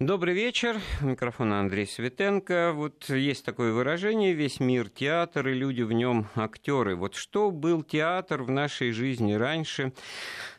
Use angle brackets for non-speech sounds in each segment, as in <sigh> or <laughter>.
Добрый вечер. Микрофон Андрей Светенко. Вот есть такое выражение «весь мир театр, и люди в нем актеры». Вот что был театр в нашей жизни раньше?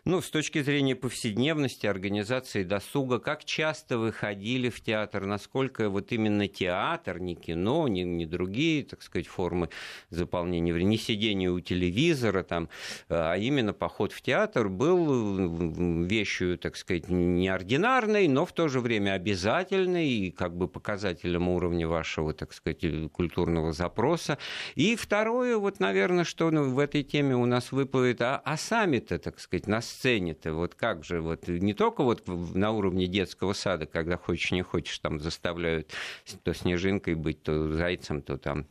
Ну, с точки зрения повседневности, организации досуга, как часто вы ходили в театр, насколько вот именно театр, не кино, не, не другие, так сказать, формы заполнения времени, не сидение у телевизора, там, а именно поход в театр был вещью, так сказать, неординарной, но в то же время обязательной и как бы показателем уровня вашего, так сказать, культурного запроса. И второе, вот, наверное, что ну, в этой теме у нас выплывет, а, а сами-то, так сказать, на сцене-то, вот как же, вот не только вот на уровне детского сада, когда хочешь, не хочешь, там заставляют то снежинкой быть, то зайцем, то там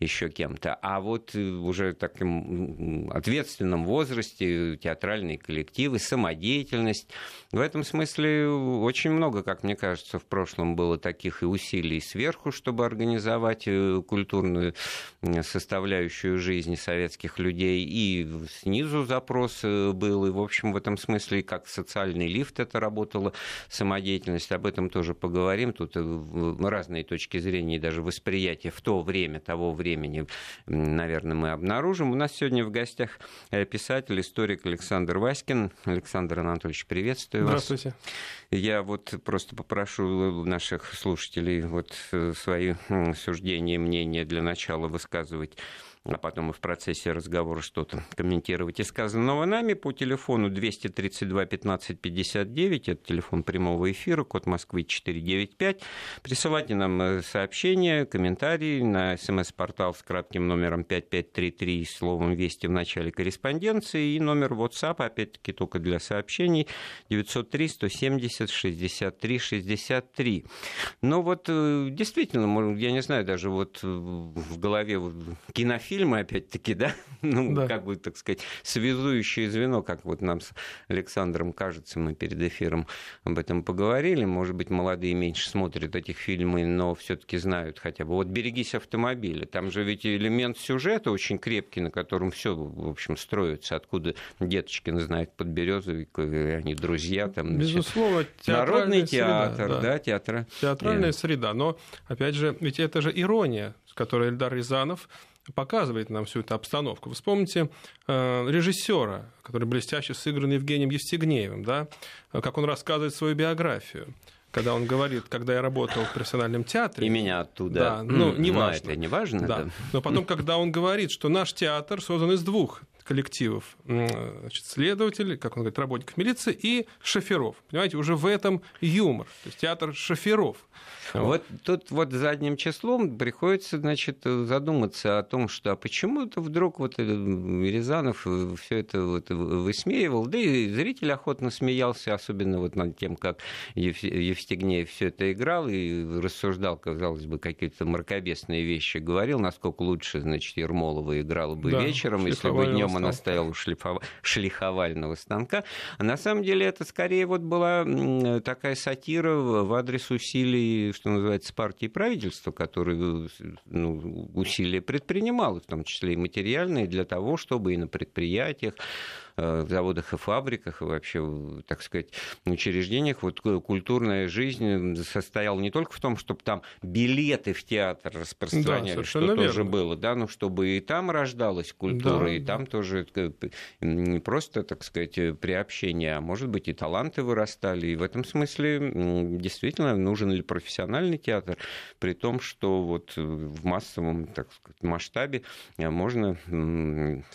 еще кем-то, а вот уже таким ответственном возрасте театральные коллективы, самодеятельность. В этом смысле очень много, как мне кажется, кажется, в прошлом было таких и усилий сверху, чтобы организовать э, культурную составляющую жизни советских людей, и снизу запрос э, был, и, в общем, в этом смысле, как социальный лифт это работала самодеятельность, об этом тоже поговорим. Тут э, разные точки зрения и даже восприятия в то время, того времени, наверное, мы обнаружим. У нас сегодня в гостях писатель, историк Александр Васькин. Александр Анатольевич, приветствую вас. Здравствуйте. Я вот просто попрошу наших слушателей вот э, свои суждения, мнения для начала высказывать а потом и в процессе разговора что-то комментировать из сказанного нами по телефону 232 15 59, это телефон прямого эфира, код Москвы 495. Присылайте нам э, сообщения, комментарии на смс-портал с кратким номером 5533 словом «Вести» в начале корреспонденции и номер WhatsApp, опять-таки только для сообщений, 903 170 63 63. Но вот э, действительно, я не знаю, даже вот в голове кинофильм фильмы, опять-таки, да, <laughs> ну, да. как бы, так сказать, связующее звено, как вот нам с Александром кажется, мы перед эфиром об этом поговорили, может быть, молодые меньше смотрят этих фильмов, но все таки знают хотя бы. Вот «Берегись автомобиля», там же ведь элемент сюжета очень крепкий, на котором все, в общем, строится, откуда Деточкин знает Подберезовик, они друзья, там, Безусловно, народный театр, среда, да, да театр. Театральная среда, но, опять же, ведь это же ирония, с которой Эльдар Рязанов показывает нам всю эту обстановку. Вы вспомните э, режиссера, который блестяще сыгран Евгением Евстигнеевым, да, как он рассказывает свою биографию когда он говорит, когда я работал в профессиональном театре. И меня оттуда. Да, ну, не важно. Но это не важно. Да. да. Но потом, когда он говорит, что наш театр создан из двух коллективов значит, следователей, как он говорит, работников милиции и шоферов. Понимаете, уже в этом юмор. То есть театр шоферов. Вот тут вот задним числом приходится, значит, задуматься о том, что а почему это вдруг вот э, Рязанов э, все это вот высмеивал, да и зритель охотно смеялся, особенно вот над тем, как Евстигнеев все это играл и рассуждал, казалось бы, какие-то мракобесные вещи говорил, насколько лучше, значит, Ермолова играла бы да, вечером, если бы днем она стояла у шлиховального станка. А на самом деле это скорее вот была такая сатира в адрес усилий что называется, партии правительства, которые ну, усилия предпринимало, в том числе и материальные, для того, чтобы и на предприятиях в заводах и фабриках, и вообще, так сказать, учреждениях, вот культурная жизнь состояла не только в том, чтобы там билеты в театр распространяли, да, что верно. тоже было, да, но чтобы и там рождалась культура, да, и там да. тоже э, не просто, так сказать, приобщение, а может быть и таланты вырастали. И в этом смысле действительно нужен ли профессиональный театр, при том, что вот в массовом так сказать, масштабе можно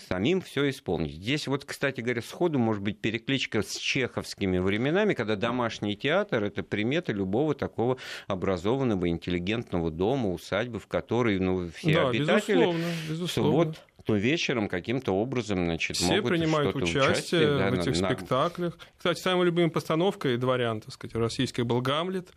самим все исполнить. Здесь вот, кстати, кстати говоря, сходу может быть перекличка с чеховскими временами, когда домашний театр – это примета любого такого образованного, интеллигентного дома, усадьбы, в которой ну, все да, обитатели безусловно, безусловно. суббот то вечером каким-то образом значит, Все могут принимают участие, участие да, в этих на... спектаклях. Кстати, самой любимой постановкой дворян, так сказать, российской был «Гамлет»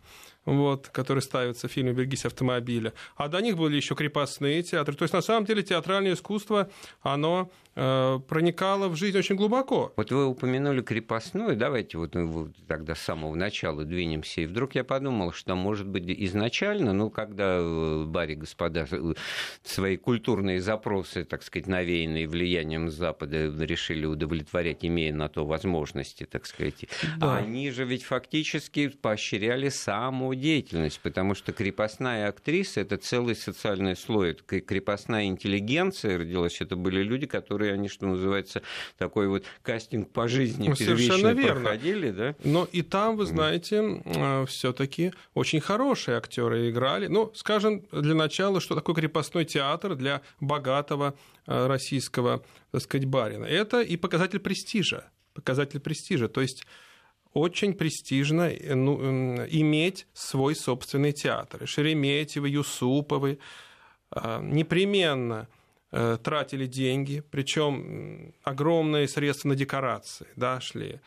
вот, который ставится в фильме «Берегись автомобиля». А до них были еще крепостные театры. То есть, на самом деле, театральное искусство, оно э, проникало в жизнь очень глубоко. Вот вы упомянули крепостную, давайте вот мы тогда с самого начала двинемся. И вдруг я подумал, что, может быть, изначально, ну, когда э, Барри, господа, э, свои культурные запросы, так сказать, навеянные влиянием Запада, решили удовлетворять, имея на то возможности, так сказать, да. они же ведь фактически поощряли саму самодеятельность, потому что крепостная актриса – это целый социальный слой, это крепостная интеллигенция родилась, это были люди, которые, они, что называется, такой вот кастинг по жизни ну, совершенно верно. проходили, да? Но и там, вы знаете, э, все таки очень хорошие актеры играли. Ну, скажем, для начала, что такое крепостной театр для богатого э, российского, так сказать, барина? Это и показатель престижа. Показатель престижа. То есть очень престижно э, ну, иметь свой собственный театр. Шереметьевы, Юсуповы э, непременно э, тратили деньги, причем огромные средства на декорации да, шли.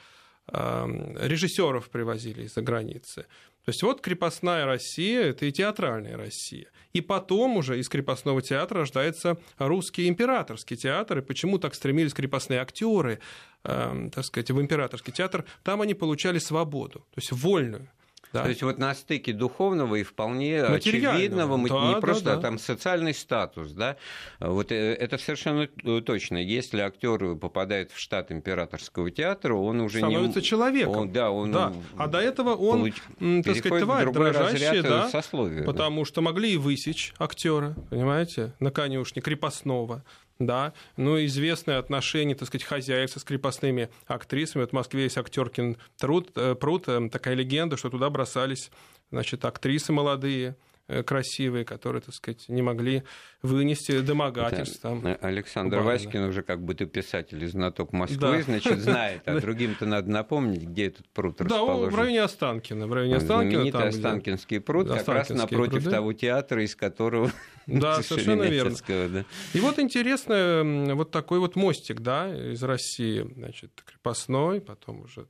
Режиссеров привозили из-за границы. То есть вот крепостная Россия – это и театральная Россия. И потом уже из крепостного театра рождается русский императорский театр. И почему так стремились крепостные актеры, э, так сказать, в императорский театр? Там они получали свободу, то есть вольную. Да. То есть вот на стыке духовного и вполне очевидного, да, не да, просто да. там социальный статус, да, вот э, это совершенно точно. Если актер попадает в штат императорского театра, он уже становится не... человеком. Он, да, он да. А до этого он, получ... так сказать, тварь дрожащая, да, сословия, потому да. что могли и высечь актера, понимаете, на конюшне крепостного да, ну, известные отношения, так сказать, хозяев со крепостными актрисами. Вот в Москве есть актеркин труд, э, пруд, э, такая легенда, что туда бросались, значит, актрисы молодые, красивые, которые, так сказать, не могли вынести домогательств. Там, Александр буквально. Васькин уже как бы ты писатель и знаток Москвы, да. значит, знает, а <laughs> другим-то надо напомнить, где этот пруд расположен. Да, в районе Останкина. В районе Останкина Знаменитый там, Останкинский пруд, как раз напротив пруды. того театра, из которого... <laughs> Да, <laughs> совершенно верно. Да. И вот интересно, вот такой вот мостик, да, из России, значит, крепостной, потом уже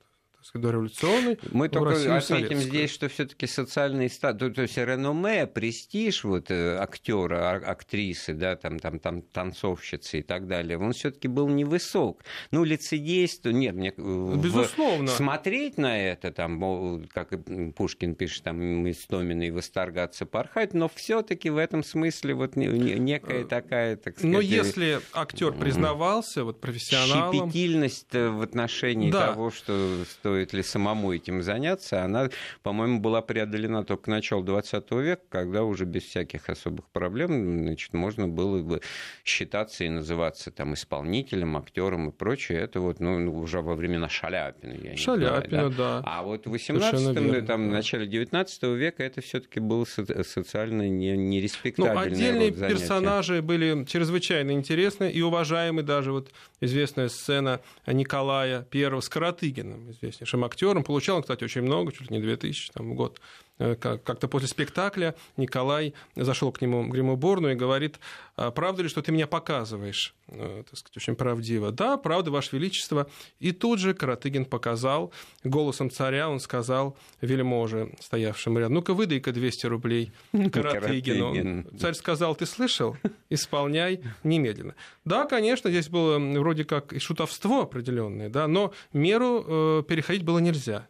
дореволюционной. Мы только Россию отметим советскую. здесь, что все-таки социальный статус, то есть реноме, престиж вот э, актера, а, актрисы, да, там, там, там танцовщицы и так далее, он все-таки был невысок. Ну, лицедейство, нет, мне э, безусловно смотреть на это, там, как Пушкин пишет, там, истоменно восторгаться, порхать, но все-таки в этом смысле вот некая э, такая, так сказать. Но если актер признавался вот профессионалом, щепетильность в отношении да. того, что стоит ли самому этим заняться, она, по-моему, была преодолена только к началу 20 века, когда уже без всяких особых проблем значит, можно было бы считаться и называться там, исполнителем, актером и прочее. Это вот ну, ну уже во времена Шаляпина. Я Шаляпина, знаю, да? да. А вот в 18 там, в начале 19 века это все-таки было социально не, нереспектабельное ну, Отдельные персонажи были чрезвычайно интересны и уважаемы даже вот известная сцена Николая I с Каратыгиным, известнейшим актером. Получал он, кстати, очень много, чуть ли не 2000 там, в год. Э, как-то после спектакля Николай зашел к нему в гримуборную и говорит, «А правда ли, что ты меня показываешь? Э, так сказать, очень правдиво. Да, правда, Ваше Величество. И тут же Каратыгин показал, голосом царя он сказал вельможе, стоявшим рядом, ну-ка выдай-ка 200 рублей Каратыгину. Царь сказал, ты слышал? Исполняй немедленно. Да, конечно, здесь было вроде как и шутовство определенное, да, но меру э, переходить было нельзя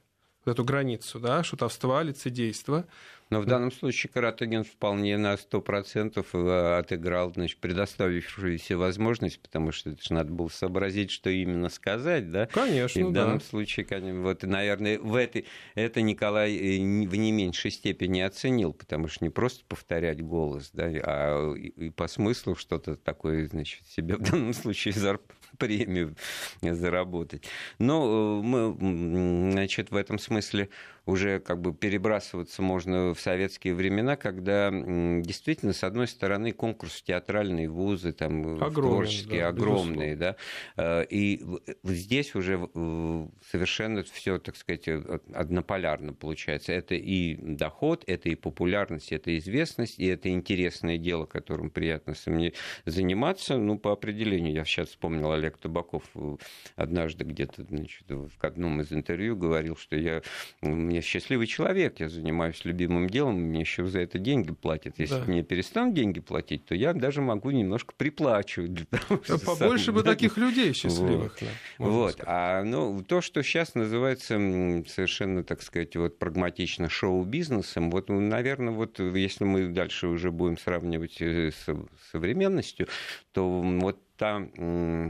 эту границу, да, шутовства, лицедейства. Но в данном случае Каратыгин вполне на 100% э, отыграл значит, предоставившуюся возможность, потому что это же надо было сообразить, что именно сказать, да? Конечно, И в данном да. случае, вот, наверное, в этой, это Николай э, в не меньшей степени оценил, потому что не просто повторять голос, да, а и по смыслу что-то такое, значит, себе в данном случае <laughs> зарплату <laughs> премию заработать. Но э, мы, значит, в этом смысле уже как бы перебрасываться можно в советские времена, когда действительно, с одной стороны, конкурс театральные вузы, там, Огромный, творческие, да, огромные, безусловно. да, э, и здесь уже совершенно все, так сказать, однополярно получается. Это и доход, это и популярность, это известность, и это интересное дело, которым приятно заниматься, ну, по определению. Я сейчас вспомнил Олег Табаков э, однажды где-то значит, в одном из интервью говорил, что я, я счастливый человек, я занимаюсь любимым делом, мне еще за это деньги платят. Если да. мне перестанут деньги платить, то я даже могу немножко приплачивать. Побольше сам, бы таких <laughs> людей счастливых. Вот. Да, вот. А ну, то, что сейчас называется совершенно, так сказать, вот прагматично шоу-бизнесом, вот, ну, наверное, вот если мы дальше уже будем сравнивать э, с современностью, то вот та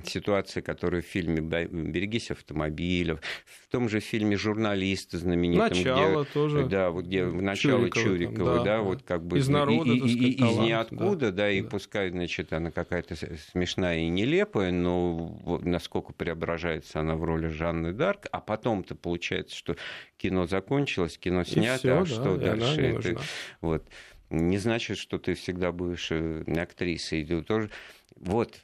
ситуация, которая в фильме «Берегись автомобиля», в том же фильме «Журналисты» знаменитом. Начало где, тоже. Да, вот где в начало Чурикова, Чурикова да, да, вот как бы... Из народа, и, и, сказать, из талант, ниоткуда, да, да, и да. пускай, значит, она какая-то смешная и нелепая, но насколько преображается она в роли Жанны Дарк, а потом-то получается, что кино закончилось, кино снято, всё, а да, что и дальше? Это, нужна. вот не значит, что ты всегда будешь э, актрисой. Тоже... Вот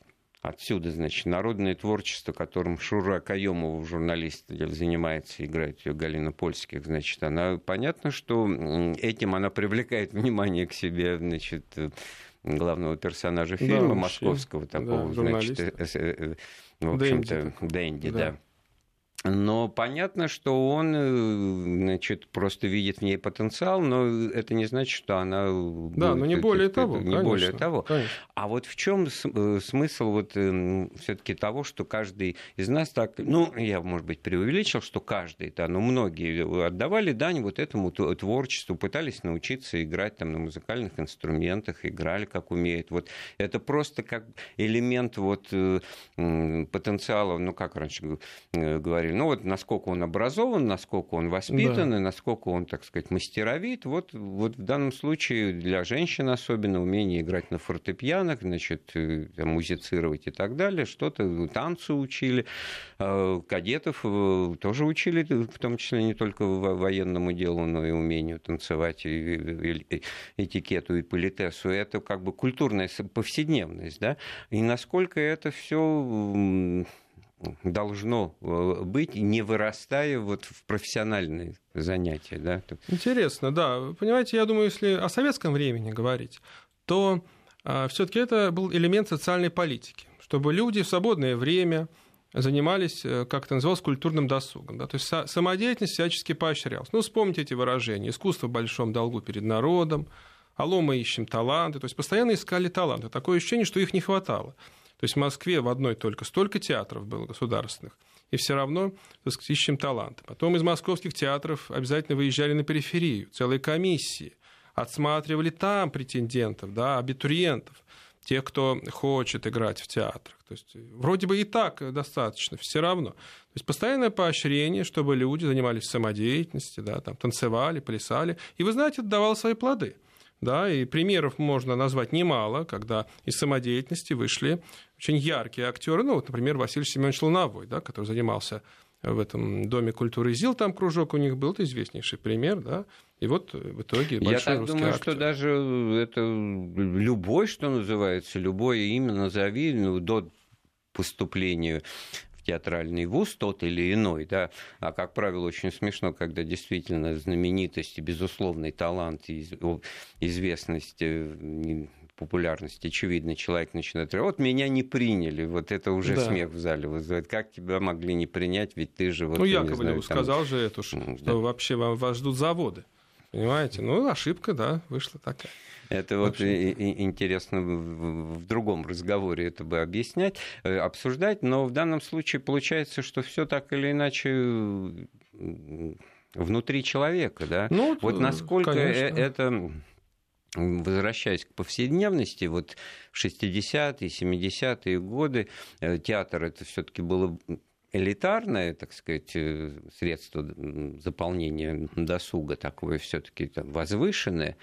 отсюда, значит, народное творчество, которым Шура Каемова, журналист, занимается, играет ее Галина Польских, значит, она, понятно, что этим она привлекает внимание к себе, значит, главного персонажа фильма, Да, московского такого, да, значит, э, э, э, в Дэнди общем-то, такой. Дэнди, Да. да. Но понятно, что он э, значит, просто видит в ней потенциал, но это не значит, что она... Да, будет, но не э, более э, того. Не конечно, более того. конечно. А вот в чем смысл вот все-таки того, что каждый из нас так, ну, я, может быть, преувеличил, что каждый, да, но многие отдавали дань вот этому творчеству, пытались научиться играть там на музыкальных инструментах, играли как умеют. Вот это просто как элемент вот э, потенциала, ну, как раньше э, говорили, ну, вот насколько он образован, насколько он воспитан, и насколько он, так сказать, мастеровит. Вот, вот в данном случае для женщин особенно умение играть на фортепиано, значит, э, там, музицировать и так далее, что-то танцы учили, э, кадетов э, тоже учили, в том числе не только во- военному делу, но и умению танцевать, и, этикету, и политесу. Это как бы культурная повседневность, да, и насколько это все должно э, быть, не вырастая вот в профессиональные занятия, да. Интересно, да. Понимаете, я думаю, если о советском времени говорить, то все-таки это был элемент социальной политики, чтобы люди в свободное время занимались, э, как это называлось, культурным досугом. Да? То есть са- самодеятельность всячески поощрялась. Ну, вспомните эти выражения. Искусство в большом долгу перед народом, алло, мы ищем таланты. То есть постоянно искали таланты. Такое ощущение, что их не хватало. То есть в Москве в одной только столько театров было государственных, и все равно так сказать, ищем таланты. Потом из московских театров обязательно выезжали на периферию, целые комиссии, отсматривали там претендентов, да, абитуриентов, тех, кто хочет играть в театрах. То есть вроде бы и так достаточно, все равно. То есть постоянное поощрение, чтобы люди занимались самодеятельностью, да, там, танцевали, плясали. И вы знаете, это давало свои плоды. Да, и примеров можно назвать немало, когда из самодеятельности вышли очень яркие актеры. Ну, вот, например, Василий Семенович Луновой, да, который занимался в этом Доме культуры ЗИЛ, там кружок у них был, это известнейший пример, да, и вот в итоге Я так думаю, актер. что даже это любой, что называется, любое имя назови, ну, до поступления в театральный вуз, тот или иной, да, а, как правило, очень смешно, когда действительно знаменитость и безусловный талант и из- известность э, популярность, очевидно, человек начинает говорить, вот меня не приняли, вот это уже Да. смех в зале вызывает. Как тебя могли не принять, ведь ты же вот, Ну, я не Яковлеву знаю, там, сказал же это, что да. вообще вам, вас ждут заводы. Понимаете? Ну, ошибка, да, вышла такая. Это вот интересно в другом разговоре это бы объяснять, э, обсуждать, но в данном случае получается, что все так или иначе внутри человека, да. Ну, Вот э, насколько э- конечно. это, возвращаясь к повседневности, вот в 60-е, 70-е годы театр это все-таки было элитарное, так сказать, средство заполнения досуга такое все-таки возвышенное.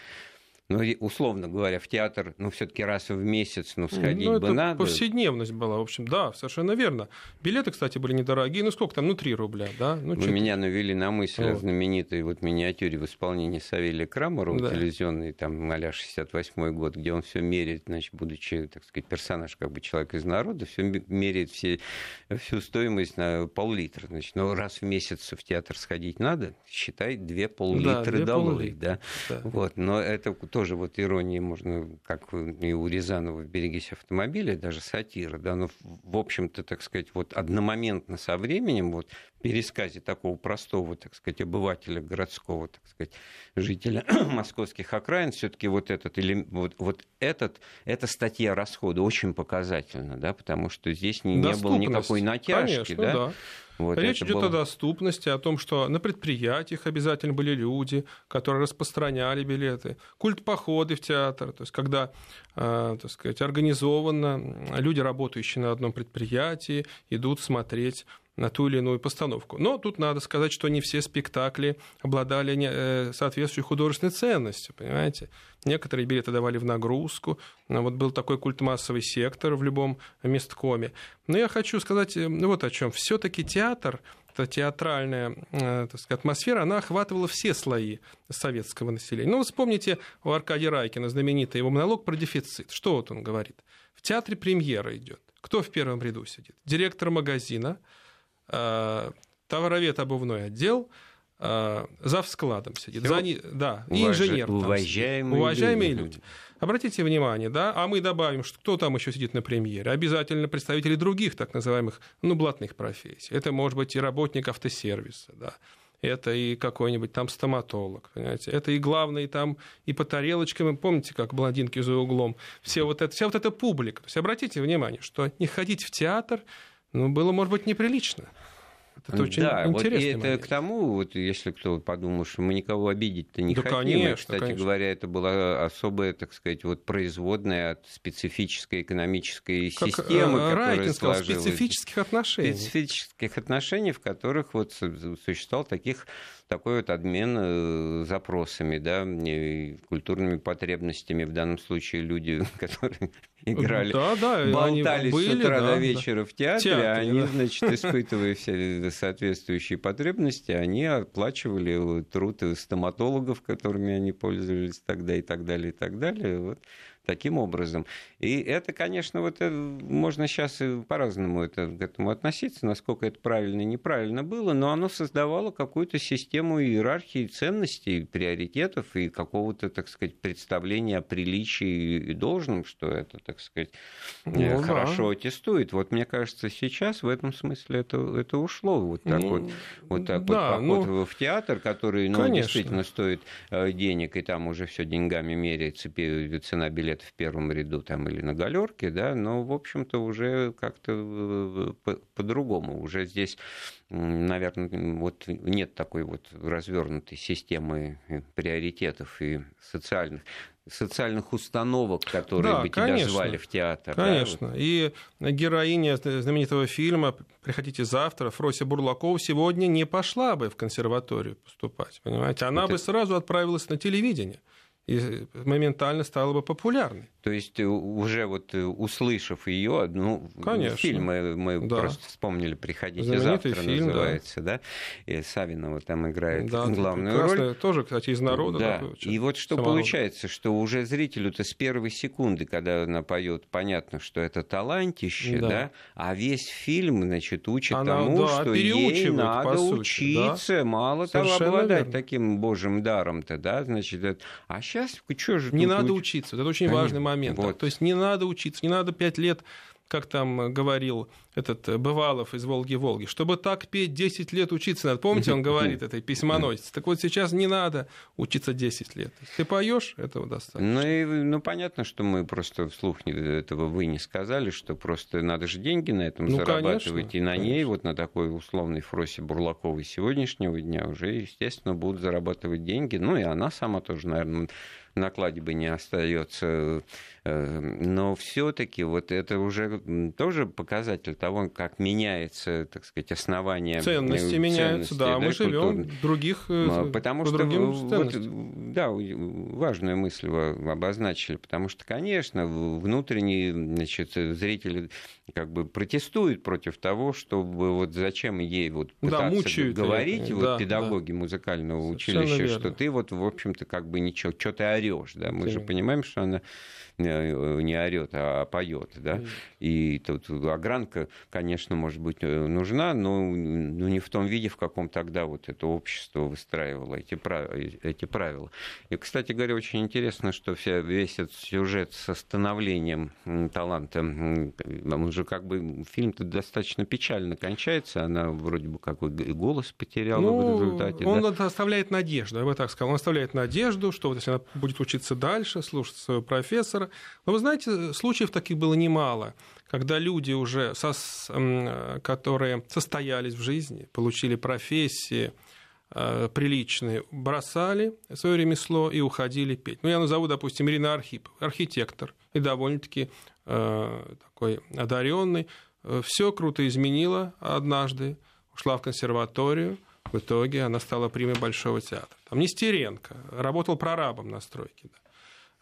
Ну, условно говоря, в театр, ну, все-таки раз в месяц, ну, сходить ну, бы это надо. повседневность была, в общем, да, совершенно верно. Билеты, кстати, были недорогие, ну сколько там, ну 3 рубля, да? Ну, Вы меня навели на мысль о Вот. знаменитой вот миниатюре в исполнении Савелия Крамера, Да. телевизионной, там, а 68 год, где он все меряет, значит, будучи, так сказать, персонаж, как бы человек из народа, все меряет все, всю стоимость на пол-литра. Значит, ну, раз в месяц в театр сходить надо, считай, две пол-литра две долой, пол-литра. да. да. Вот, но это тоже вот ирония можно, как и у Рязанова в «Берегись автомобиля», даже сатира, да, но, в общем-то, так сказать, вот одномоментно со временем, вот в пересказе такого простого, так сказать, обывателя городского, так сказать, жителя <clears throat> московских окраин, все таки вот этот, или, вот, вот этот, эта статья расхода очень показательна, да, потому что здесь не, не было никакой натяжки, Конечно, да, да. Вот Речь идет было... о доступности, о том, что на предприятиях обязательно были люди, которые распространяли билеты. Культ походы в театр, то есть когда, э, так сказать, организованно люди, работающие на одном предприятии, идут смотреть на ту или иную постановку. Но тут надо сказать, что не все спектакли обладали э, соответствующей художественной ценностью, понимаете? Некоторые билеты давали в нагрузку. Вот был такой культмассовый сектор в любом месткоме. Но я хочу сказать э, вот о чем. Все-таки театр эта театральная э, так сказать, атмосфера, она охватывала все слои советского населения. Ну, вспомните у Аркадия Райкина знаменитый его монолог про дефицит. Что вот он говорит? В театре премьера идет. Кто в первом ряду сидит? Директор магазина, товаровед обувной отдел, э, за складом сидит, за, да, и инженер. Уважаемые, уважаемые люди. люди. Обратите внимание, да, а мы добавим, что кто там еще сидит на премьере. Обязательно представители других так называемых, ну, блатных профессий. Это может быть и работник автосервиса, да, это и какой-нибудь там стоматолог, понимаете, это и главный там и по тарелочкам, помните, как блондинки за углом, все вот это, вся вот эта публика. То есть обратите внимание, что не ходить в театр – ну, было, может быть, неприлично. Это очень да, интересно. Вот и это к тому, вот, если кто подумал, что мы никого обидеть-то не да, хотим. Конечно, и, кстати конечно. говоря, это была особая, так сказать, вот производная от специфической экономической как системы, э, которая сложилась. специфических отношений. Специфических отношений, в которых вот существовал таких такой вот обмен э, запросами, да, культурными потребностями. В данном случае люди, <laughs> которые играли, да, да, болтались были, с утра да, до вечера да. в театре, театре они, да. значит, <laughs> испытывая все соответствующие потребности, они оплачивали труд стоматологов, которыми они пользовались тогда и так далее, и так далее. Вот таким образом. И это, конечно, вот это, можно сейчас по-разному это, к этому относиться, насколько это правильно и неправильно было, но оно создавало какую-то систему иерархии ценностей, приоритетов и какого-то, так сказать, представления о приличии и должном, что это, так сказать, ну, э, хорошо да. аттестует. Вот мне кажется, сейчас в этом смысле это, это ушло. Вот так ну, вот, вот так да, вот поход ну, в театр, который ну, действительно стоит э, денег, и там уже все деньгами меряется, цена билета билет в первом ряду там, или на галерке, да, но, в общем-то, уже как-то э, по-другому. Уже здесь, наверное, вот нет такой вот развернутой системы э, приоритетов и социальных социальных установок, которые да, бы тебя конечно, звали в театр. Конечно. Да? И героиня знаменитого фильма «Приходите завтра» Фрося Бурлакова сегодня не пошла бы в консерваторию поступать, понимаете? Она вот бы это... сразу отправилась на телевидение и моментально стала бы популярной. То есть э, уже вот э, услышав ее, ну, Конечно. фильм мы, мы да. просто вспомнили «Приходите Знаменитый завтра» фильм, называется, да. да, и Савинова там играет да, главную роль. Тоже, кстати, из народа. Да, такой, и вот что самород. получается, что уже зрителю-то с первой секунды, когда она поет, понятно, что это талантище, да, да а весь фильм, значит, учит она, тому, да, что ей надо учиться, да? мало Совершенно того, обладать верно. таким божьим даром-то, да, значит, а сейчас, что же... Не надо уч... учиться, это очень Конечно. важный момент моментах. Вот. То есть не надо учиться, не надо пять лет как там говорил этот Бывалов из «Волги-Волги», чтобы так петь 10 лет учиться надо. Помните, он <laughs> говорит этой письмоносице? Так вот сейчас не надо учиться 10 лет. Ты поешь, этого достаточно. Ну, и, ну, понятно, что мы просто вслух этого вы не сказали, что просто надо же деньги на этом ну, зарабатывать. Конечно, и на конечно. ней, вот на такой условной Фросе Бурлаковой сегодняшнего дня уже, естественно, будут зарабатывать деньги. Ну, и она сама тоже, наверное, накладе бы не остается. Э, но все-таки вот это уже тоже показатель того, как меняется, так сказать, основание. Ценности, меняются, да, да, мы живем в других э, Потому что, вот, да, важную мысль вы обозначили, потому что, конечно, внутренние значит, зрители как бы протестуют против того, чтобы вот зачем ей вот пытаться да, мучают говорить, вот да, педагоги да. музыкального училища, что ты вот, в общем-то, как бы ничего, что ты орешь, да, мы же понимаем, что она не орет, а поет, да. И тут огранка, конечно, может быть э, нужна, но ну, не в том виде, в каком тогда вот это общество выстраивало эти, эти правила. И, кстати говоря, очень интересно, что вся, весь этот сюжет со становлением таланта, он же как бы фильм-то достаточно печально кончается, она вроде бы как голос потеряла ну, в результате. Он да? оставляет надежду, я бы так сказал, он оставляет надежду, что вот если она будет учиться дальше, слушать своего профессора, но вы знаете, случаев таких было немало, когда люди уже, со, которые состоялись в жизни, получили профессии, Э, приличные бросали свое ремесло и уходили петь. Ну, я назову, допустим, Ирина Архипов, архитектор, и довольно-таки э, такой одаренный. Э, Все круто изменила однажды, ушла в консерваторию, в итоге она стала примой Большого театра. Там Нестеренко работал прорабом на стройке. Да.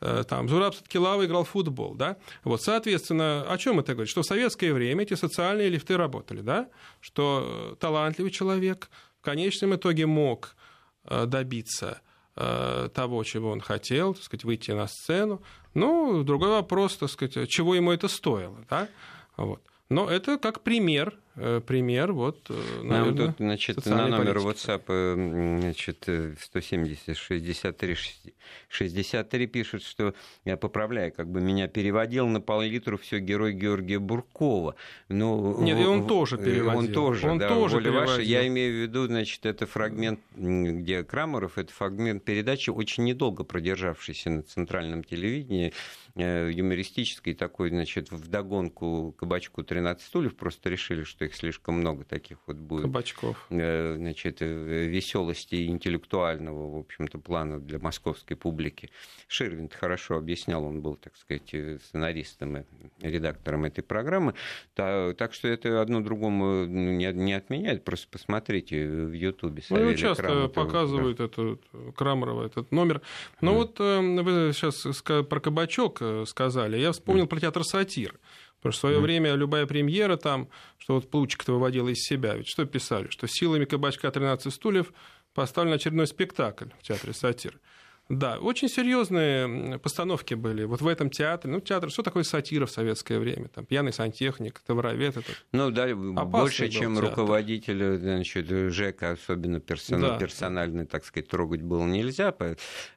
Э, там Зураб Садкилава играл в футбол, да? Вот, соответственно, о чем это говорит? Что в советское время эти социальные лифты работали, да? Что талантливый человек в конечном итоге мог э, добиться э, того, чего он хотел, так сказать, выйти на сцену. Ну, другой вопрос, так сказать, чего ему это стоило, да? Вот. Но это как пример Э, пример, вот, наверное, Нам тут, значит, на номер политики. WhatsApp значит, 170 63 63 пишут, что я поправляю, как бы меня переводил на пол-литру все герой Георгия Буркова. Но, Нет, и он тоже переводил. Он тоже, он да, тоже переводил. Ваша. Я имею в виду, значит, это фрагмент, где Крамеров, это фрагмент передачи, очень недолго продержавшийся на центральном телевидении, э, юмористической такой, значит, вдогонку кабачку 13 стульев, просто решили, что их слишком много таких вот будет. Кабачков. Э, значит, э, веселости интеллектуального, в общем-то, плана для московской публики. Ширвин хорошо объяснял, он был, так сказать, э, сценаристом и редактором этой программы. Так что это одно другому не отменяет, просто посмотрите в Ютубе. Ну, часто Крамова, показывают да. этот, Крамарова этот номер. Но mm. вот вы сейчас про кабачок сказали, я вспомнил про театр сатир. Потому что в свое mm. время любая премьера там, что вот Плучик-то выводила из себя. Ведь что писали? Что силами кабачка 13 стульев поставлен очередной спектакль в театре сатир. Да, очень серьезные постановки были вот в этом театре. Ну, театр, что такое сатира в советское время? Там пьяный сантехник, товаровед. Это ну, да, больше, чем театр. руководителя, значит, ЖЭКа, особенно персон... да. персонально, так сказать, трогать было нельзя.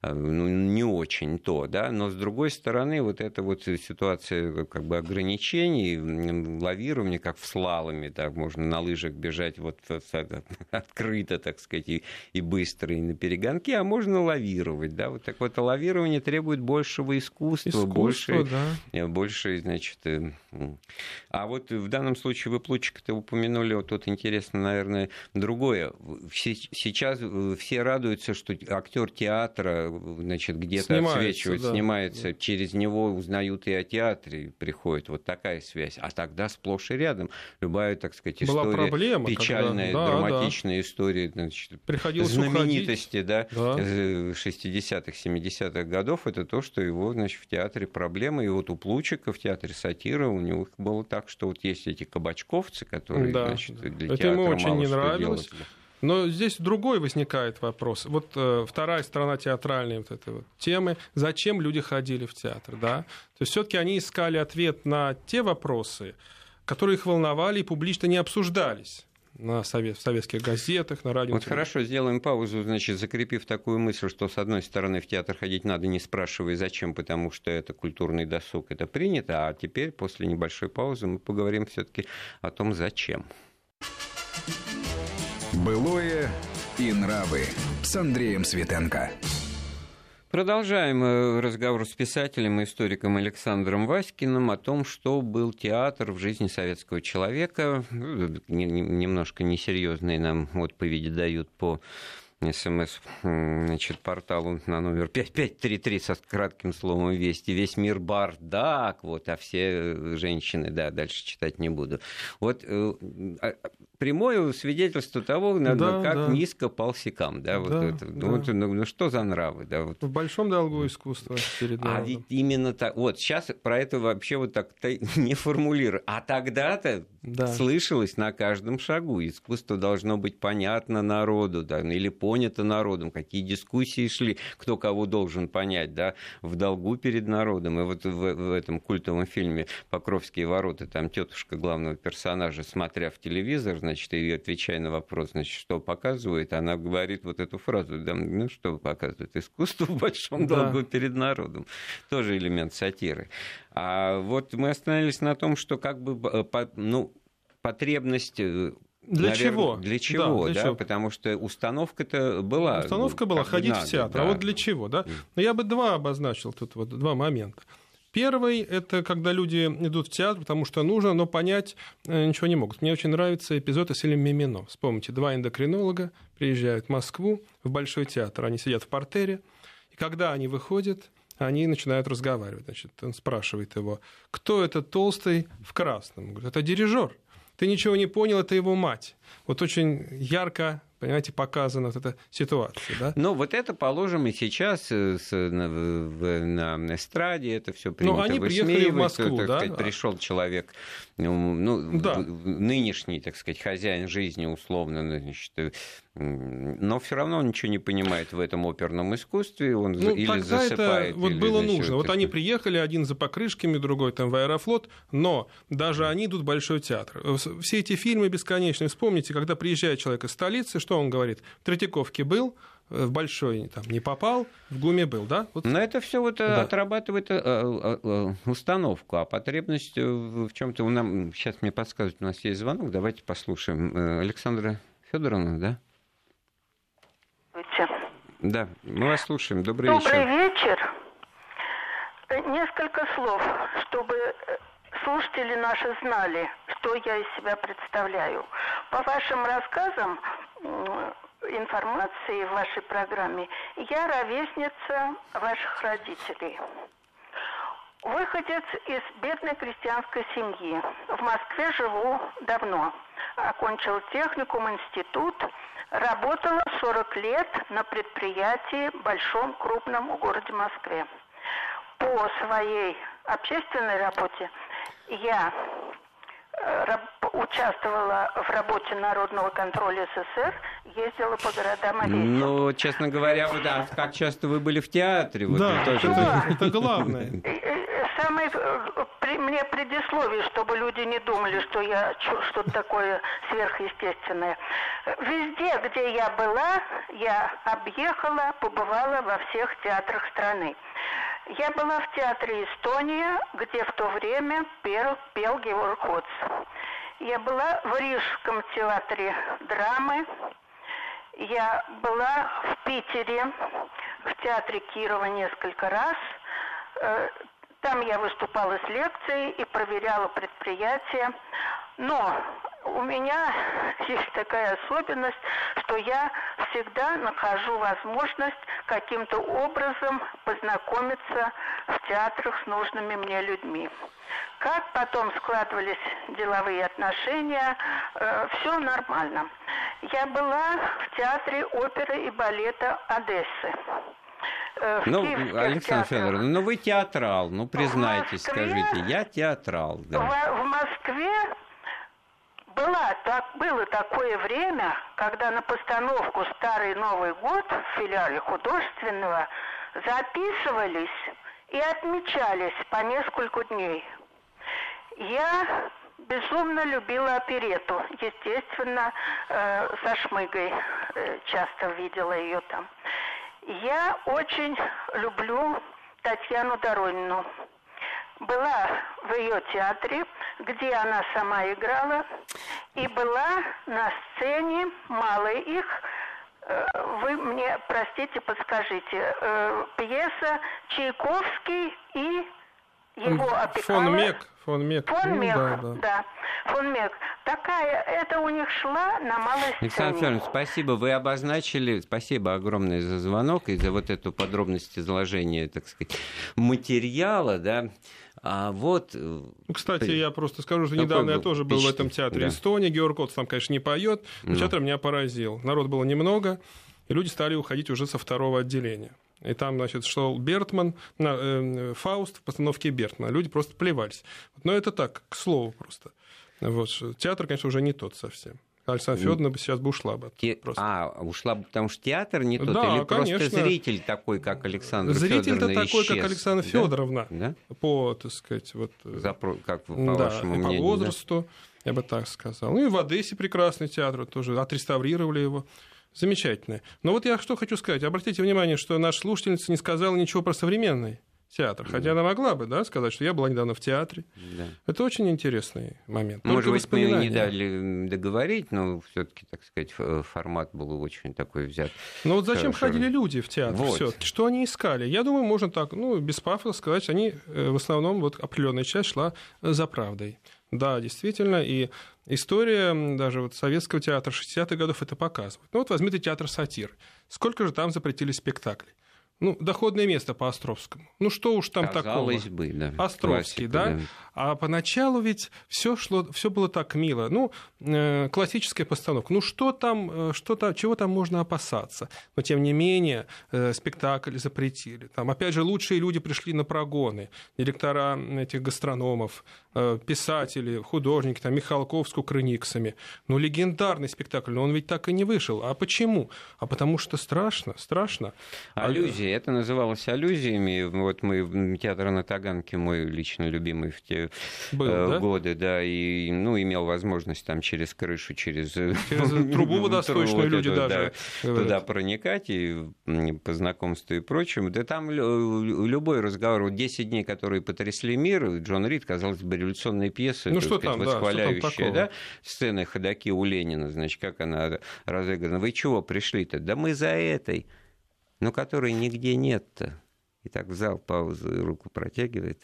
А, ну, не очень то, да. Но, с другой стороны, вот эта вот ситуация как бы ограничений, лавирования, как в слаломе, так можно на лыжах бежать вот <laughs> открыто, так сказать, и, и быстро, и на перегонке, а можно лавировать, да да, вот так вот лавирование требует большего искусства, Искусство, больше, да. Э, больше, значит, э, а вот в данном случае вы Плучика-то упомянули, вот тут интересно, наверное, другое. Сейчас э, все радуются, что актер театра, значит, где-то отсвечивает, да. снимается, через него узнают и о театре, приходит вот такая связь. А тогда сплошь и рядом любая, так сказать, история, Была проблема, печальная, когда... да, драматичная да. история, значит, знаменитости, уходить. да, да. 60 60-х, 70-х годов, это то, что его, значит, в театре проблемы. И вот у Плучика в театре сатира у него было так, что вот есть эти кабачковцы, которые, да, значит, для это театра ему очень не нравилось. Делать. Но здесь другой возникает вопрос. Вот э, вторая сторона театральной вот этой вот темы. Зачем люди ходили в театр? Да? То есть все-таки они искали ответ на те вопросы, которые их волновали и публично не обсуждались на совет, в советских газетах, на радио. Вот хорошо, сделаем паузу, значит, закрепив такую мысль, что, с одной стороны, в театр ходить надо, не спрашивая, зачем, потому что это культурный досуг, это принято, а теперь, после небольшой паузы, мы поговорим все таки о том, зачем. Былое и нравы с Андреем Светенко. Продолжаем э, разговор с писателем и историком Александром Васькиным о том, что был театр в жизни советского человека. Ну, немножко несерьезные нам отповеди дают по смс значит, порталу на номер 5533 со кратким словом «Вести». Весь мир бардак, вот, а все женщины, да, дальше читать не буду. Вот э, а, прямое свидетельство того, да, как да. низко пал Сикам. Да, вот да, это. Да. Ну, ну, ну, что за нравы? Да, вот. В большом долгу искусства перед народом. А ведь именно так. Вот сейчас про это вообще вот так <laughs> не формулирую. А тогда-то да. слышалось на каждом шагу. Искусство должно быть понятно народу, да, или понято народом, какие дискуссии шли, кто кого должен понять, да, в долгу перед народом. И вот в, в этом культовом фильме «Покровские ворота» там тетушка главного персонажа, смотря в телевизор, значит, и отвечая на вопрос, значит, что показывает, она говорит вот эту фразу, да, ну, что показывает? Искусство в большом да. долгу перед народом. Тоже элемент сатиры. А вот мы остановились на том, что как бы, э, ну, потребность э, для Наверное, чего? Для чего, да, для да? Чего? Потому что установка-то была. Установка была ходить надо, в театр. А да. А вот для чего, да? Но я бы два обозначил тут вот два момента. Первый – это когда люди идут в театр, потому что нужно, но понять э, ничего не могут. Мне очень нравится эпизод из фильма «Мимино». Вспомните, два эндокринолога приезжают в Москву, в Большой театр. Они сидят в портере, и когда они выходят, они начинают разговаривать. Значит, он спрашивает его, кто это толстый в красном? Он говорит, это дирижер. Ты ничего не понял, это его мать. Вот очень ярко понимаете, показана вот эта ситуация. Да? Ну, вот это положим и сейчас э, с, на, в, на эстраде, это все принято Ну, они приехали в Москву, так да? Сказать, пришел человек, ну, ну да. нынешний, так сказать, хозяин жизни, условно, значит, э, но все равно он ничего не понимает в этом оперном искусстве, он ну, или тогда засыпает. Это вот или, было нужно. Вот они приехали, один за покрышками, другой там в Аэрофлот, но даже они идут в Большой театр. Все эти фильмы бесконечные. Вспомните, когда приезжает человек из столицы, что он говорит? В Третьяковке был, в большой там, не попал, в ГУМе был, да? Вот. Но это все вот э, да. отрабатывает э, э, установку, а потребность в чем-то... Нам... Сейчас мне подсказывают, у нас есть звонок, давайте послушаем. Александра Федоровна, да? Да, мы вас слушаем. Добрый, Добрый вечер. вечер. Несколько слов, чтобы слушатели наши знали, что я из себя представляю. По вашим рассказам, информации в вашей программе, я ровесница ваших родителей. Выходец из бедной крестьянской семьи. В Москве живу давно. Окончил техникум, институт. Работала 40 лет на предприятии большом, крупном в городе Москве. По своей общественной работе я э, участвовала в работе Народного контроля СССР, ездила по городам Америки. Ну, честно говоря, вы, да, как часто вы были в театре? Вот, да, тоже... это, это главное. <laughs> Самое при, мне предисловие, чтобы люди не думали, что я что-то такое сверхъестественное. Везде, где я была, я объехала, побывала во всех театрах страны. Я была в театре «Эстония», где в то время пел, пел Георг Хоц. Я была в Рижском театре драмы. Я была в Питере, в театре Кирова несколько раз. Там я выступала с лекцией и проверяла предприятия. Но у меня <laughs> есть такая особенность, что я всегда нахожу возможность каким-то образом познакомиться в театрах с нужными мне людьми. Как потом складывались деловые отношения, э, все нормально. Я была в театре оперы и балета Одессы. Э, ну, Александр Федоровна, ну вы театрал, ну признайтесь, Москве, скажите, я театрал. Да. В, в Москве была, так, было такое время, когда на постановку «Старый Новый год» в филиале художественного записывались и отмечались по несколько дней. Я безумно любила оперету, естественно, э, со Шмыгой э, часто видела ее там. Я очень люблю Татьяну Доронину. Была в ее театре, где она сама играла, и была на сцене, мало их, э, вы мне, простите, подскажите, э, пьеса Чайковский и его опекала... Фон Мек. Фон Мек. Фон ну, Мек, да, да. да. Фон Мек. Такая, это у них шла на малой сцене. Александр Федорович, спасибо. Вы обозначили, спасибо огромное за звонок и за вот эту подробность изложения, так сказать, материала, да. А вот... Э, ну, кстати, я просто скажу, что недавно я тоже был в этом театре да. Эстонии. Георг Котс там, конечно, не поет, но ну. театр меня поразил. Народ было немного, и люди стали уходить уже со второго отделения. И там, значит, шел Бертман, э, Фауст в постановке Бертмана. Люди просто плевались. Но это так, к слову просто. Вот. Театр, конечно, уже не тот совсем. Александра Федоровна бы сейчас бы ушла бы. Те... А, ушла бы, потому что театр не тот? Да, Или конечно. просто зритель такой, как Александр Зритель-то Федоровна такой, как Александра Федоровна. Да? По, так сказать, вот... Э, Запро... Как по да, вашему мнению? по возрасту, да? я бы так сказал. Ну и в Одессе прекрасный театр тоже, отреставрировали его. Замечательно. Но вот я что хочу сказать. Обратите внимание, что наша слушательница не сказала ничего про современный театр. Хотя она могла бы да, сказать, что я была недавно в театре. Да. Это очень интересный момент. Может Только быть, мы не дали договорить, но все-таки, так сказать, формат был очень такой взят. Но вот зачем Хорошо. ходили люди в театр Вот. все-таки? Что они искали? Я думаю, можно так, ну, без пафоса сказать, они э, в основном, вот определенная часть шла за правдой. Да, действительно, и история даже вот советского театра 60-х годов это показывает. Ну вот возьмите театр сатир. Сколько же там запретили спектаклей? Ну, доходное место по Островскому. Ну, что уж там такого? Казалось бы, да. Островский, классика, да? А поначалу ведь все шло, все было так мило. Ну, э, классическая постановка. Ну, что там, э, что там, чего там можно опасаться? Но тем не менее э, спектакль запретили. Там, опять же, лучшие люди пришли на прогоны. Директора этих гастрономов, э, писатели, художники, там Михалков с Кукрыниксами. Ну, легендарный спектакль, но он ведь так и не вышел. А почему? А потому что страшно, страшно. Аллюзии. Это называлось аллюзиями. Вот мы театр на Таганке, мой лично любимый в те Был, э, да? годы, да, и ну, имел возможность там через крышу, через, э, Через <laughs> трубу водосточную люди эту, даже, да, туда проникать и по знакомству и прочему. Да там лю- любой разговор, вот 10 дней, которые потрясли мир, Джон Рид, казалось бы, революционная пьеса, Ну, что сказать, там, да, восхваляющая, такого? да, сцены ходаки у Ленина, значит, как она разыграна. Вы чего пришли-то? Да мы за этой, но которой нигде нет-то. И так в зал паузу руку протягивает.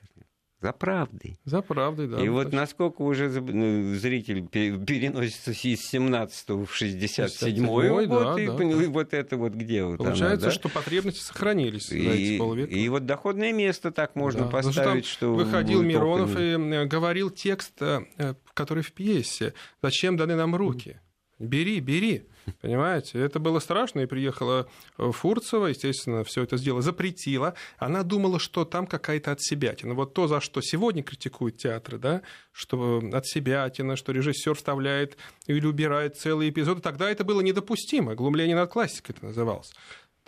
За правдой. За правдой, да. и вот точно. насколько уже за- ну, зритель пе- переносится из 17 в 67 67-й, год, да, и, да, и вот это вот где вот она, Получается, да? что потребности сохранились за и, эти полвека. и вот доходное место так можно Да. Ну, что поставить, там что выходил Миронов около- и э, говорил текст, э, э, который в пьесе. Зачем даны нам руки? Бери, бери. Понимаете? Это было страшно, и приехала э, Фурцева, естественно, все это сделала, запретила. Она думала, что там какая-то отсебятина. Вот то, за что сегодня критикуют театры, да, что отсебятина, что режиссер вставляет или убирает целые эпизоды, тогда это было недопустимо. Глумление над классикой это называлось.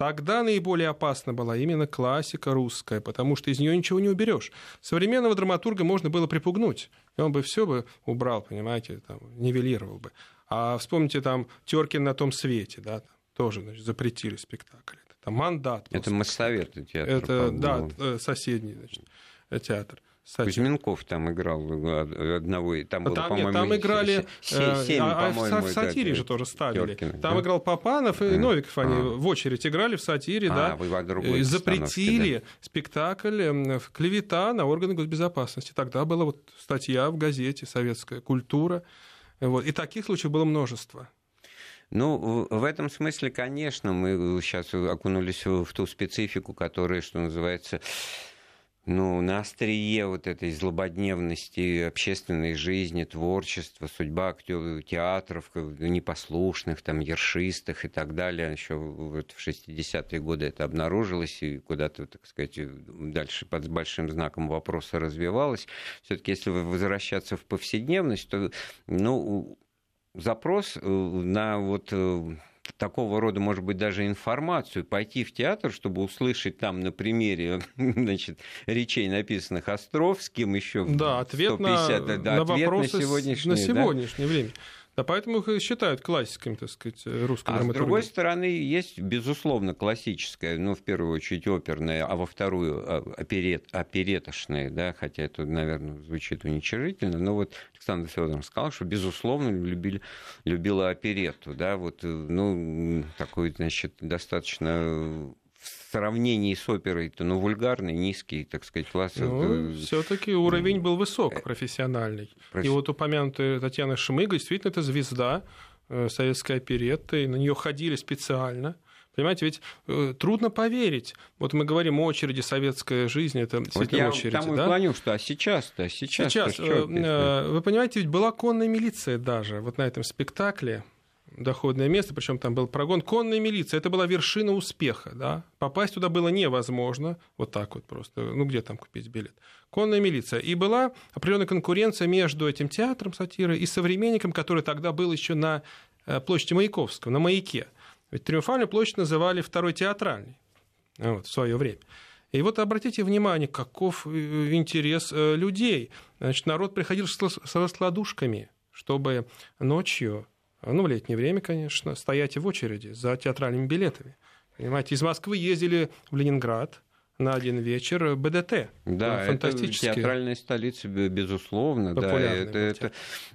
Тогда наиболее опасна была именно классика русская, потому что из нее ничего не уберешь. Современного драматурга можно было припугнуть, и он бы все бы убрал, понимаете, там, нивелировал бы. А вспомните там Теркин на том свете, да, тоже значит, запретили спектакль. Это мандат. Это Моссовет театр. Это, да, э, соседний значит, э, театр. Кстати, Кузьминков там играл э, одного, там было, там, по-моему, там играли, се- э, семь, а, а в, по-моему, в да, сатире да, же тоже ставили. Тёркиных, Там да? играл Попанов и А. Новиков, они А. в очередь играли в сатире, А, да. Запретили спектакль э, в клевета на органы госбезопасности. Тогда была вот статья в газете «Советская культура». Вот. И таких случаев было множество. Ну, в этом смысле, конечно, мы сейчас окунулись в в ту специфику, которая, что называется, ну, на острие вот этой злободневности общественной жизни, творчества, судьба актеров, театров, непослушных, там, ершистых и так далее. Еще вот в 60-е годы это обнаружилось и куда-то, так сказать, дальше под большим знаком вопроса развивалось. Все-таки, если возвращаться в повседневность, то, ну, запрос э, на вот э, такого рода, может быть, даже информацию, пойти в театр, чтобы услышать там на примере <laughs> значит, речей, написанных Островским, еще Да, ответ 150, на, да, на ответ вопросы на с- сегодняшний, на да. сегодняшнее время. Да, поэтому их и считают классиками, так сказать, русской А с драматургии. другой стороны, есть, безусловно, классическая, ну, в первую очередь, оперная, а во вторую а, оперет, оперетошная, да, хотя это, наверное, звучит уничижительно, но вот Александр Федорович сказал, что, безусловно, любили, любила оперетту, да, вот, э, ну, такой, значит, достаточно э, сравнении с оперой, то, ну, вульгарный, низкий, так сказать, класс. Ну, все-таки уровень был высок, профессиональный. И Профи- вот упомянутая Татьяна Шмыга, действительно, это звезда э, советской оперетты, и на нее ходили специально. Понимаете, ведь э, трудно поверить. Вот мы говорим о очереди советской жизни, это Вот я очередь. и да? клоню, что а сейчас-то, а сейчас Сейчас, э, э, вы понимаете, ведь была конная милиция даже вот на этом спектакле доходное место, причем там был прогон. Конная милиция, это была вершина успеха, да. Попасть туда было невозможно, вот так вот просто, ну где там купить билет. Конная милиция. И была определенная конкуренция между этим театром сатиры и современником, который тогда был еще на э, площади Маяковского, на Маяке. Ведь Триумфальную площадь называли второй театральной вот, в свое время. И вот обратите внимание, каков э, интерес э, людей. Значит, народ приходил с раскладушками, чтобы ночью, ну, в летнее время, конечно, стоять в очереди за театральными билетами. Понимаете, из Москвы ездили в Ленинград на один вечер БДТ. Да, это театральная столица, безусловно. Да, это, это,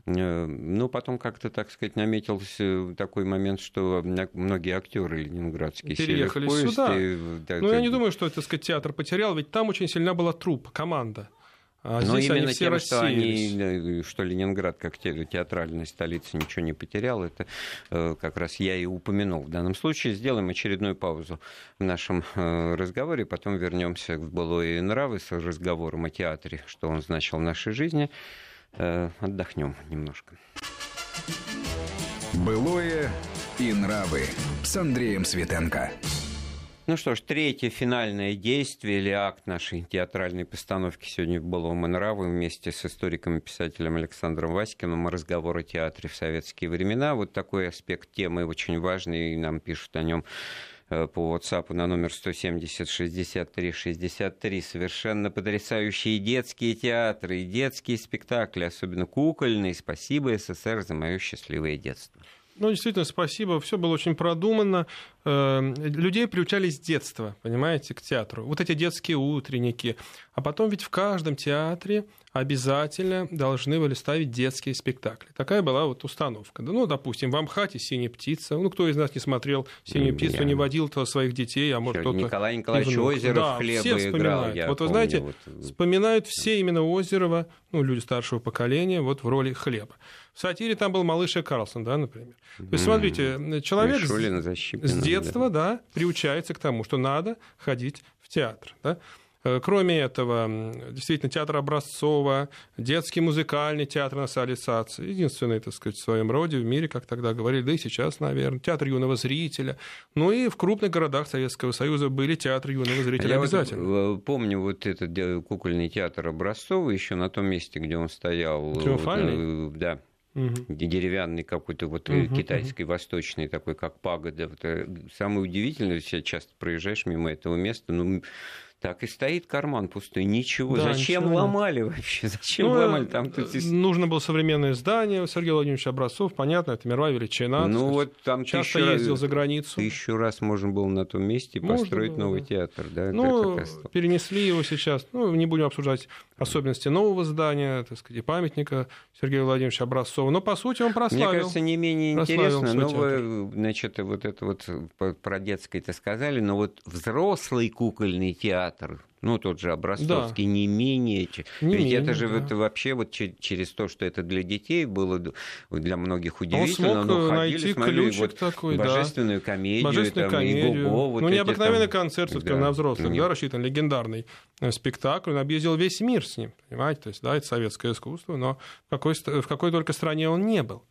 э, ну, потом как-то, так сказать, наметился такой момент, что многие актеры ленинградские переехали сюда. И, да, ну, я не думаю, что, так сказать, театр потерял, ведь там очень сильна была труппа, команда. А Но здесь именно они все тем, что, они, э, что Ленинград как театральная столица ничего не потерял, это э, как раз я и упомянул. В данном случае сделаем очередную паузу в нашем э, разговоре, потом вернемся в былое нравы с разговором о театре, что он значил в нашей жизни. Отдохнем немножко. Былое и нравы с Андреем Светенко. Ну что ж, третье финальное действие или акт нашей театральной постановки сегодня в «Былом и нравы» вместе с историком и писателем Александром Васькиным разговор о театре в советские времена. Вот такой аспект темы очень важный, и нам пишут о нем э, по WhatsApp на номер 170 63 63 совершенно потрясающие детские театры и детские спектакли, особенно кукольные. Спасибо, СССР, за мое счастливое детство. Ну, действительно, спасибо. Все было очень продумано. Э, людей приучали с детства, понимаете, к театру. Вот эти детские утренники. А потом ведь в каждом театре обязательно должны были ставить детские спектакли. Такая была вот установка. Ну, допустим, в Амхате «Синяя птица». Ну, кто из нас не смотрел «Синюю птицу», не водил -то своих детей, а может кто-то... Николай Николаевич Озеров да, хлеба все вспоминают. Играл, вот вы знаете, вот... вспоминают все именно Озерова, ну, люди старшего поколения, вот в роли хлеба. В сатире там был малыш и Карлсон, да, например. То есть, смотрите, человек с, с детства, да. да, приучается к тому, что надо ходить в театр, да. Э, кроме этого, действительно, театр Образцова, детский музыкальный театр на сале САЦ, единственный, так сказать, в своем роде в мире, как тогда говорили, да и сейчас, наверное, театр юного зрителя. Ну и в крупных городах Советского Союза были театры юного зрителя Я обязательно. Вот помню вот этот кукольный театр Образцова еще на том месте, где он стоял. Триумфальный? Э, да, угу. деревянный какой-то вот угу, китайский, угу. восточный такой, как пагода. Вот, самое удивительное, сейчас часто проезжаешь мимо этого места, ну, так и стоит карман пустой. Ничего. Да, Зачем ничего ломали нет. вообще? <laughs> Зачем ну, ломали там? Тут... Нужно было современное здание Сергей Владимирович Образцов. Понятно, это мировая величина. Ну вот там часто ездил раз, за границу. Еще раз можно было на том месте можно построить было, новый да. театр. Да? Ну, перенесли его сейчас. Ну, не будем обсуждать особенности нового здания, так сказать, памятника Сергея Владимировича Образцова. Но, по сути, он прославил. Мне кажется, не менее интересно, но вы, значит, вот это вот про детское-то сказали, но вот взрослый кукольный театр театр, ну, тот же Образцовский, да. не менее. Не Ведь менее, это же да. это вообще вот через то, что это для детей было для многих удивительно. Он смог но ходили, найти смотрели, ключик вот, такой, божественную да. комедию, божественную там, комедию. го вот ну, необыкновенный там... концерт, да. на взрослых, да, рассчитан, легендарный э, спектакль. Он объездил весь мир с ним, понимаете? То есть, да, это советское искусство, но в какой, в какой только стране он не был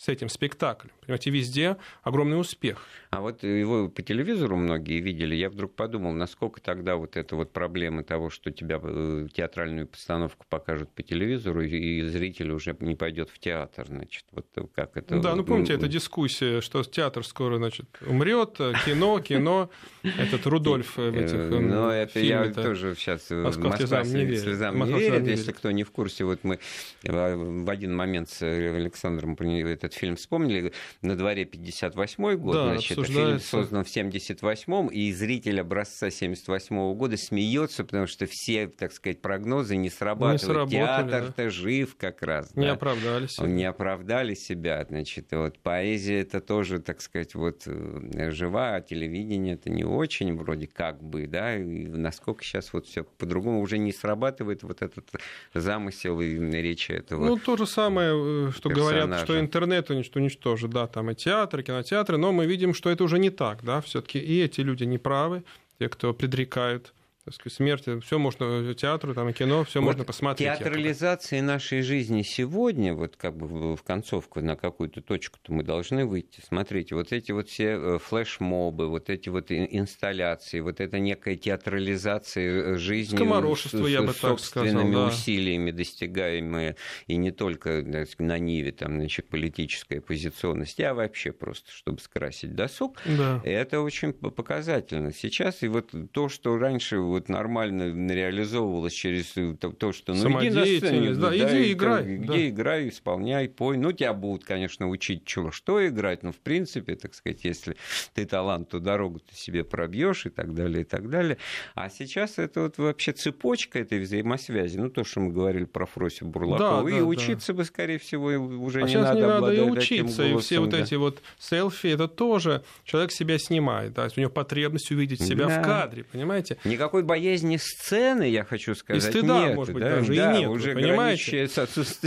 с этим спектаклем. Понимаете, везде огромный успех. А вот его по телевизору многие видели. Я вдруг подумал, насколько тогда вот эта вот проблема того, что тебя э, театральную постановку покажут по телевизору, и зритель уже не пойдет в театр, значит, вот как это... Да, ну помните, эта дискуссия, что театр скоро, значит, умрет, кино, кино, этот Рудольф в этих э, Ну, это я тоже сейчас... Москва слезам не верит. Если кто не в курсе. Вот мы в один момент с Александром приняли это этот фильм вспомнили, на дворе 58 год, да, значит, фильм создан в 78-м, и зритель образца 78 -го года смеется, потому что все, так сказать, прогнозы не срабатывают. Не Театр-то да. жив как раз. Не да. оправдали себя. Не оправдали себя, значит, вот поэзия это тоже, так сказать, вот э, жива, а телевидение это не очень вроде как бы, да, и насколько сейчас вот все по-другому уже не срабатывает вот этот замысел и речь этого. Ну, то же самое, э, что персонажа. говорят, что интернет это уничтожит, да, там и театры, кинотеатры, но мы видим, что это уже не так, да, все-таки и эти люди неправы, те, кто предрекают так сказать, смерти, все можно, театру, там, кино, все вот можно посмотреть. Театрализация нашей жизни сегодня, вот как бы в концовку на какую-то точку-то мы должны выйти. Смотрите, вот эти вот все э, флешмобы, вот эти вот инсталляции, вот это некая театрализация э, жизни Скоморошество, с, я бы так сказал, да. усилиями достигаемые, и не только на Ниве, там, значит, политическая оппозиционность, а вообще просто, чтобы скрасить досуг. Да. Это очень показательно. Сейчас, и вот то, что раньше вот нормально реализовывалось через то, что ну, иди на сцене, да, да, иди играй. Там, да. Где играй, исполняй, пой. Ну, тебя будут, конечно, учить, что, что играть, но, в принципе, так сказать, если ты талант, то дорогу ты себе пробьешь и так далее, и так далее. А сейчас это вот вообще цепочка этой взаимосвязи, ну, то, что мы говорили про Фросю Бурлакову, да, и да, учиться да. бы, скорее всего, уже а не надо не надо и учиться, голосом, и все да. вот эти вот селфи, это тоже человек себя снимает, да, у него потребность увидеть себя да. в кадре, понимаете? Никакой боязни сцены, я хочу сказать, и стыда, нет, может быть, да, даже да, и нет, уже понимаете?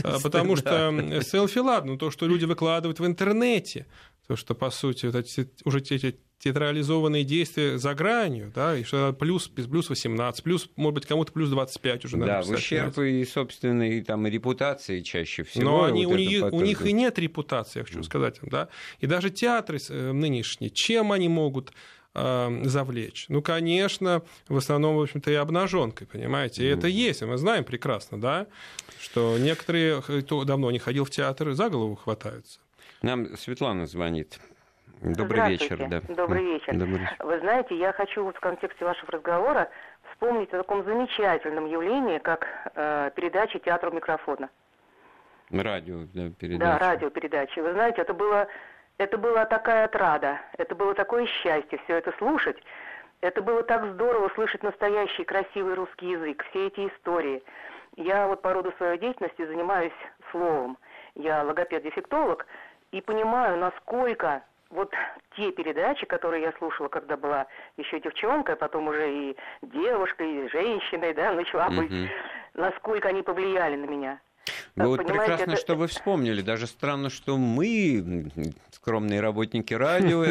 А, потому что селфи, ладно, то, что люди выкладывают в интернете, то, что, по сути, вот эти, уже эти театрализованные действия за гранью, да, и что плюс, плюс 18, плюс, может быть, кому-то плюс 25 уже надо Да, в ущерб и собственной там, репутации чаще всего. Но они, вот у, них, потом... у них и нет репутации, я хочу сказать да. И даже театры э, нынешние, чем они могут э, завлечь? Ну, конечно, в основном, в общем-то, и обнаженкой, понимаете, и mm. это есть, мы знаем прекрасно, да, что некоторые, кто давно не ходил в театр, за голову хватаются. Нам Светлана звонит. Добрый вечер. Да. Добрый вечер. Добрый Вы знаете, я хочу вот в контексте вашего разговора вспомнить о таком замечательном явлении, как э, передача театру микрофона. Радио, да, передача. Да, радиопередачи. Вы знаете, это было, это была такая отрада, это было такое счастье все это слушать. Это было так здорово слышать настоящий красивый русский язык, все эти истории. Я вот по роду своей деятельности занимаюсь словом. Я логопед-дефектолог и понимаю, насколько вот те передачи, которые я слушала, когда была еще девчонкой, а потом уже и девушкой, и женщиной, да, начала быть, mm-hmm. насколько они повлияли на меня. Ну, вот прекрасно, это... что вы <laughs> вспомнили. Даже странно, что мы, скромные работники радио,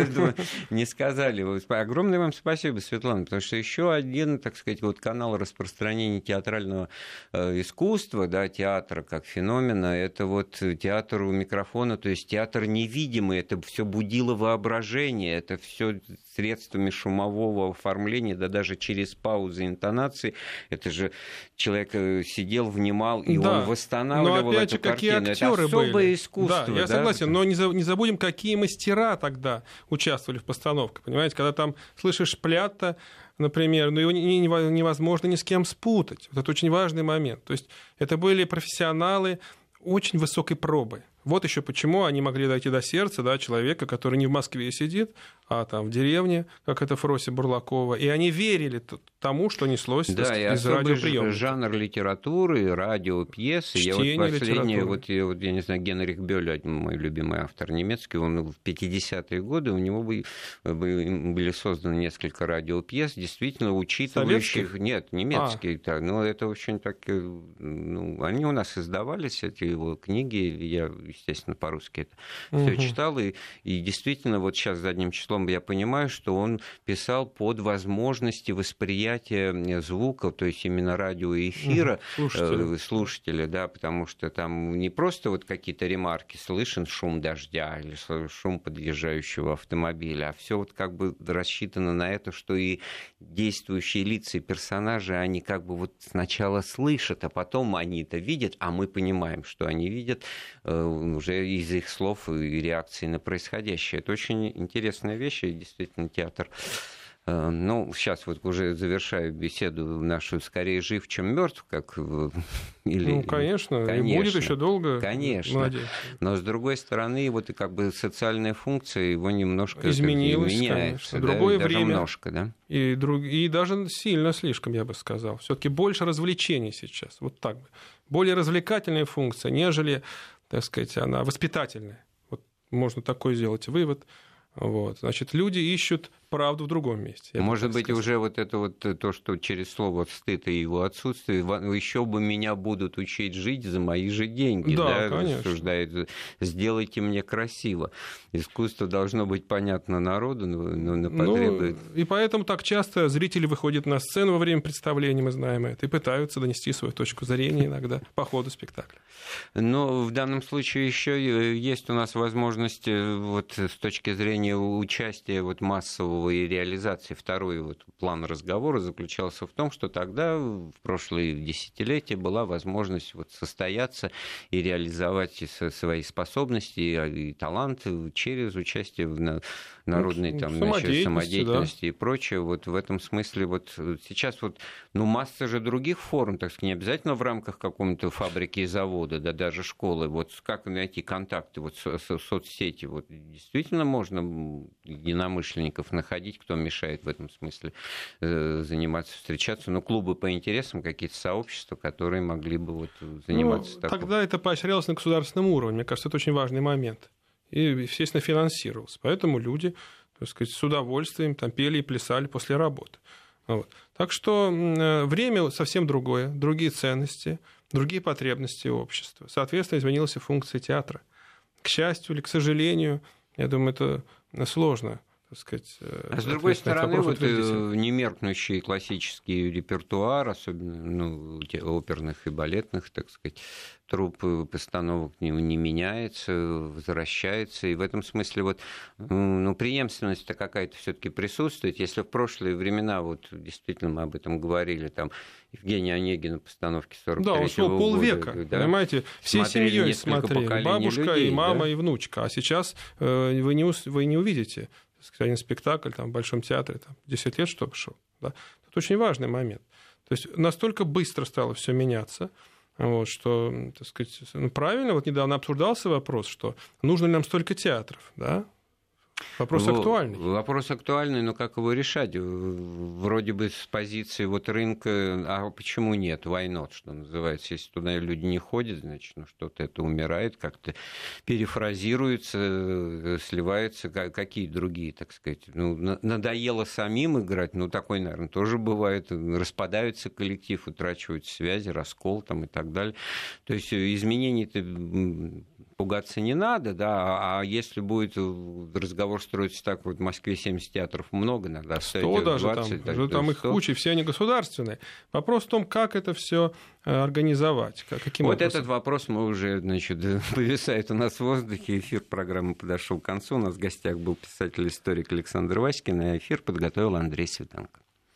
<laughs> не сказали. Огромное вам спасибо, Светлана, потому что еще один, так сказать, вот канал распространения театрального э, искусства, да, театра как феномена, это вот театр у микрофона, то есть театр невидимый, это все будило воображение, это все средствами шумового оформления, да даже через паузы интонации. Это же человек э, сидел, внимал, и да. он восстанавливал но, опять эту же, какие картину. Актеры это особое были. искусство. Да, я да? согласен, но не, за, не забудем, какие мастера тогда участвовали в постановке. Понимаете, когда там слышишь плята, например, но его невозможно ни с кем спутать. Вот это очень важный момент. То есть это были профессионалы очень высокой пробы. Вот еще почему они могли дойти до сердца да, человека, который не в Москве сидит, а там в деревне, как это Фроси Бурлакова. И они верили тому, что неслось да, сказать, из радиоприемника. жанр литературы, радиопьесы. Чтение я вот последнее, вот, я, вот, я не знаю, Генрих Бёль, мой любимый автор немецкий, он в 50-е годы, у него были, были созданы несколько радиопьес, действительно учитывающих... Советских? Нет, немецкие. А. Так, ну, это очень так... Ну, они у нас издавались, эти его книги, я естественно, по-русски это угу. все читал. И, и действительно, вот сейчас задним числом я понимаю, что он писал под возможности восприятия звука, то есть именно радиоэфира угу. слушателя. слушателя, да, потому что там не просто вот какие-то ремарки, слышен шум дождя или шум подъезжающего автомобиля, а все вот как бы рассчитано на это, что и действующие лица и персонажи, они как бы вот сначала слышат, а потом они это видят, а мы понимаем, что они видят э, уже из их слов и реакции на происходящее. Это очень интересная вещь, и действительно театр э, ну, сейчас вот уже завершаю беседу нашу «Скорее жив, чем мертв», как <laughs> или Ну, конечно, конечно и будет еще долго. Конечно. Молодец. Но, с другой стороны, вот и как бы социальная функция его немножко изменилась, меняется. Конечно. Другое да, время. немножко, да? И, друг... и даже сильно слишком, я бы сказал. все таки больше развлечений сейчас, вот так бы. Более развлекательная функция, нежели так сказать, она воспитательная. Вот можно такой сделать вывод. Вот. Значит, люди ищут правду в другом месте. Может быть, сказать. уже вот это вот э, то, что через слово стыд и его отсутствие, еще бы меня будут учить жить за мои же деньги, да, да рассуждает, сделайте мне красиво. Искусство должно быть понятно народу, но, но потребует... Ну, и поэтому так часто зрители выходят на сцену во время представления, мы знаем это, и пытаются донести свою точку зрения иногда <laughs> по ходу спектакля. Но в данном случае еще есть у нас возможность э, вот с точки зрения участия вот массового первого и реализации второй вот план разговора заключался в том, что тогда, в прошлые десятилетия, была возможность вот состояться и реализовать свои способности и таланты через участие в народной ну, там, самодеятельности, самодеятельности да. и прочее. Вот в этом смысле вот сейчас вот, ну, масса же других форм, так сказать, не обязательно в рамках какой-то фабрики и завода, да даже школы. Вот как найти контакты, вот со, со, соцсети, вот действительно можно единомышленников находить, кто мешает в этом смысле э, заниматься, встречаться. Ну, клубы по интересам, какие-то сообщества, которые могли бы вот заниматься ну, таким. Тогда это поощрялось на государственном уровне. Мне кажется, это очень важный момент и, естественно, финансировался. Поэтому люди, так сказать, с удовольствием там пели и плясали после работы. Вот. Так что э, время совсем другое, другие ценности, другие потребности общества. Соответственно, изменилась и функция театра. К счастью или к сожалению, я думаю, это сложно так сказать. Э, а с другой стороны, вот э, немеркнущий классический репертуар, особенно ну, оперных и балетных, так сказать, труп постановок не, не меняется, возвращается. И в этом смысле вот, ну, преемственность-то какая-то все таки присутствует. Если в прошлые времена, вот действительно мы об этом говорили, там Евгения Онегина постановки 43 Да, полвека, года, да, понимаете, всей семьей смотрели, бабушка людей, и мама да? и внучка. А сейчас э, вы, не, вы не увидите один спектакль там, в Большом театре, там, 10 лет что шел. Да? Это очень важный момент. То есть настолько быстро стало все меняться, вот, что, так сказать, ну, правильно, вот недавно обсуждался вопрос, что нужно ли нам столько театров, да? Вопрос актуальный. Вопрос актуальный, но как его решать? Вроде бы с позиции вот рынка, а почему нет? Why not, что называется? Если туда люди не ходят, значит, ну что-то это умирает, как-то перефразируется, сливается. Какие другие, так сказать? Ну, надоело самим играть, ну, такой, наверное, тоже бывает. Распадаются коллектив, утрачивают связи, раскол там и так далее. То есть изменений-то пугаться не надо, да, а если будет разговор строиться так, вот в Москве 70 театров много, иногда 100 даже 20, там, так, там их 100. куча, все они государственные. Вопрос в том, как это все э, организовать, каким Вот образом? этот вопрос мы уже, значит, <laughs> повисает у нас в воздухе, эфир программы подошел к концу, у нас в гостях был писатель-историк Александр Васькин, а эфир подготовил Андрей Светенко.